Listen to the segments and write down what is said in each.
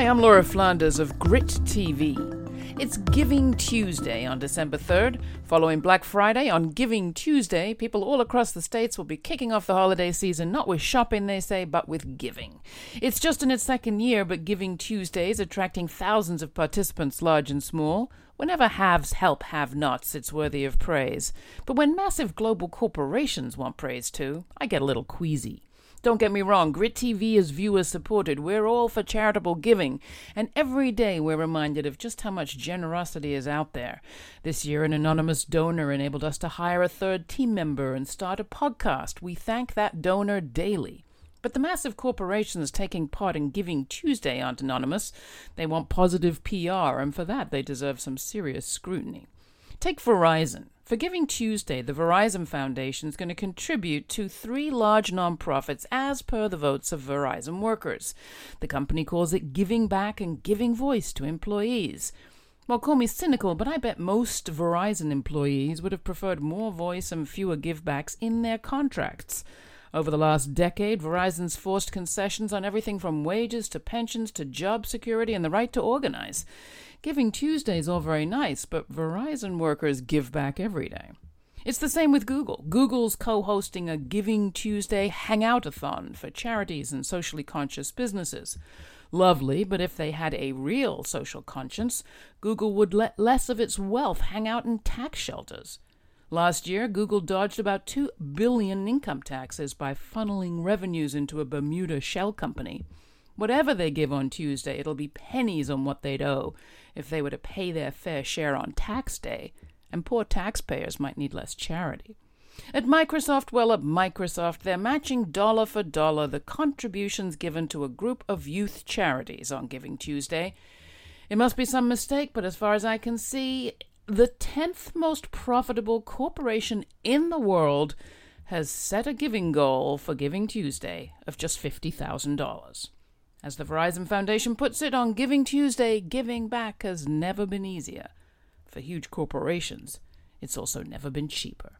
Hi, I'm Laura Flanders of Grit TV. It's Giving Tuesday on December 3rd. Following Black Friday, on Giving Tuesday, people all across the states will be kicking off the holiday season not with shopping, they say, but with giving. It's just in its second year, but Giving Tuesday is attracting thousands of participants, large and small. Whenever haves help have nots, it's worthy of praise. But when massive global corporations want praise too, I get a little queasy. Don't get me wrong, Grit TV is viewer supported. We're all for charitable giving, and every day we're reminded of just how much generosity is out there. This year, an anonymous donor enabled us to hire a third team member and start a podcast. We thank that donor daily. But the massive corporations taking part in Giving Tuesday aren't anonymous. They want positive PR, and for that they deserve some serious scrutiny. Take Verizon. For Giving Tuesday, the Verizon Foundation is going to contribute to three large nonprofits as per the votes of Verizon workers. The company calls it Giving Back and Giving Voice to Employees. Well, call me cynical, but I bet most Verizon employees would have preferred more voice and fewer givebacks in their contracts. Over the last decade, Verizon's forced concessions on everything from wages to pensions to job security and the right to organize. Giving Tuesday is all very nice, but Verizon workers give back every day. It's the same with Google. Google's co hosting a Giving Tuesday hangout-a-thon for charities and socially conscious businesses. Lovely, but if they had a real social conscience, Google would let less of its wealth hang out in tax shelters. Last year, Google dodged about 2 billion income taxes by funneling revenues into a Bermuda shell company. Whatever they give on Tuesday, it'll be pennies on what they'd owe if they were to pay their fair share on tax day, and poor taxpayers might need less charity. At Microsoft, well, at Microsoft, they're matching dollar for dollar the contributions given to a group of youth charities on Giving Tuesday. It must be some mistake, but as far as I can see, the 10th most profitable corporation in the world has set a giving goal for Giving Tuesday of just $50,000. As the Verizon Foundation puts it, on Giving Tuesday, giving back has never been easier. For huge corporations, it's also never been cheaper.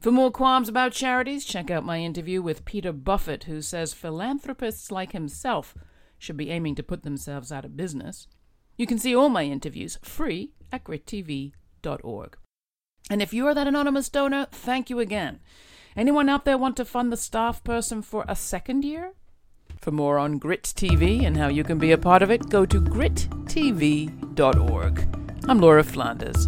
For more qualms about charities, check out my interview with Peter Buffett, who says philanthropists like himself should be aiming to put themselves out of business. You can see all my interviews free at grittv.org. And if you are that anonymous donor, thank you again. Anyone out there want to fund the staff person for a second year? For more on Grit TV and how you can be a part of it, go to grittv.org. I'm Laura Flanders.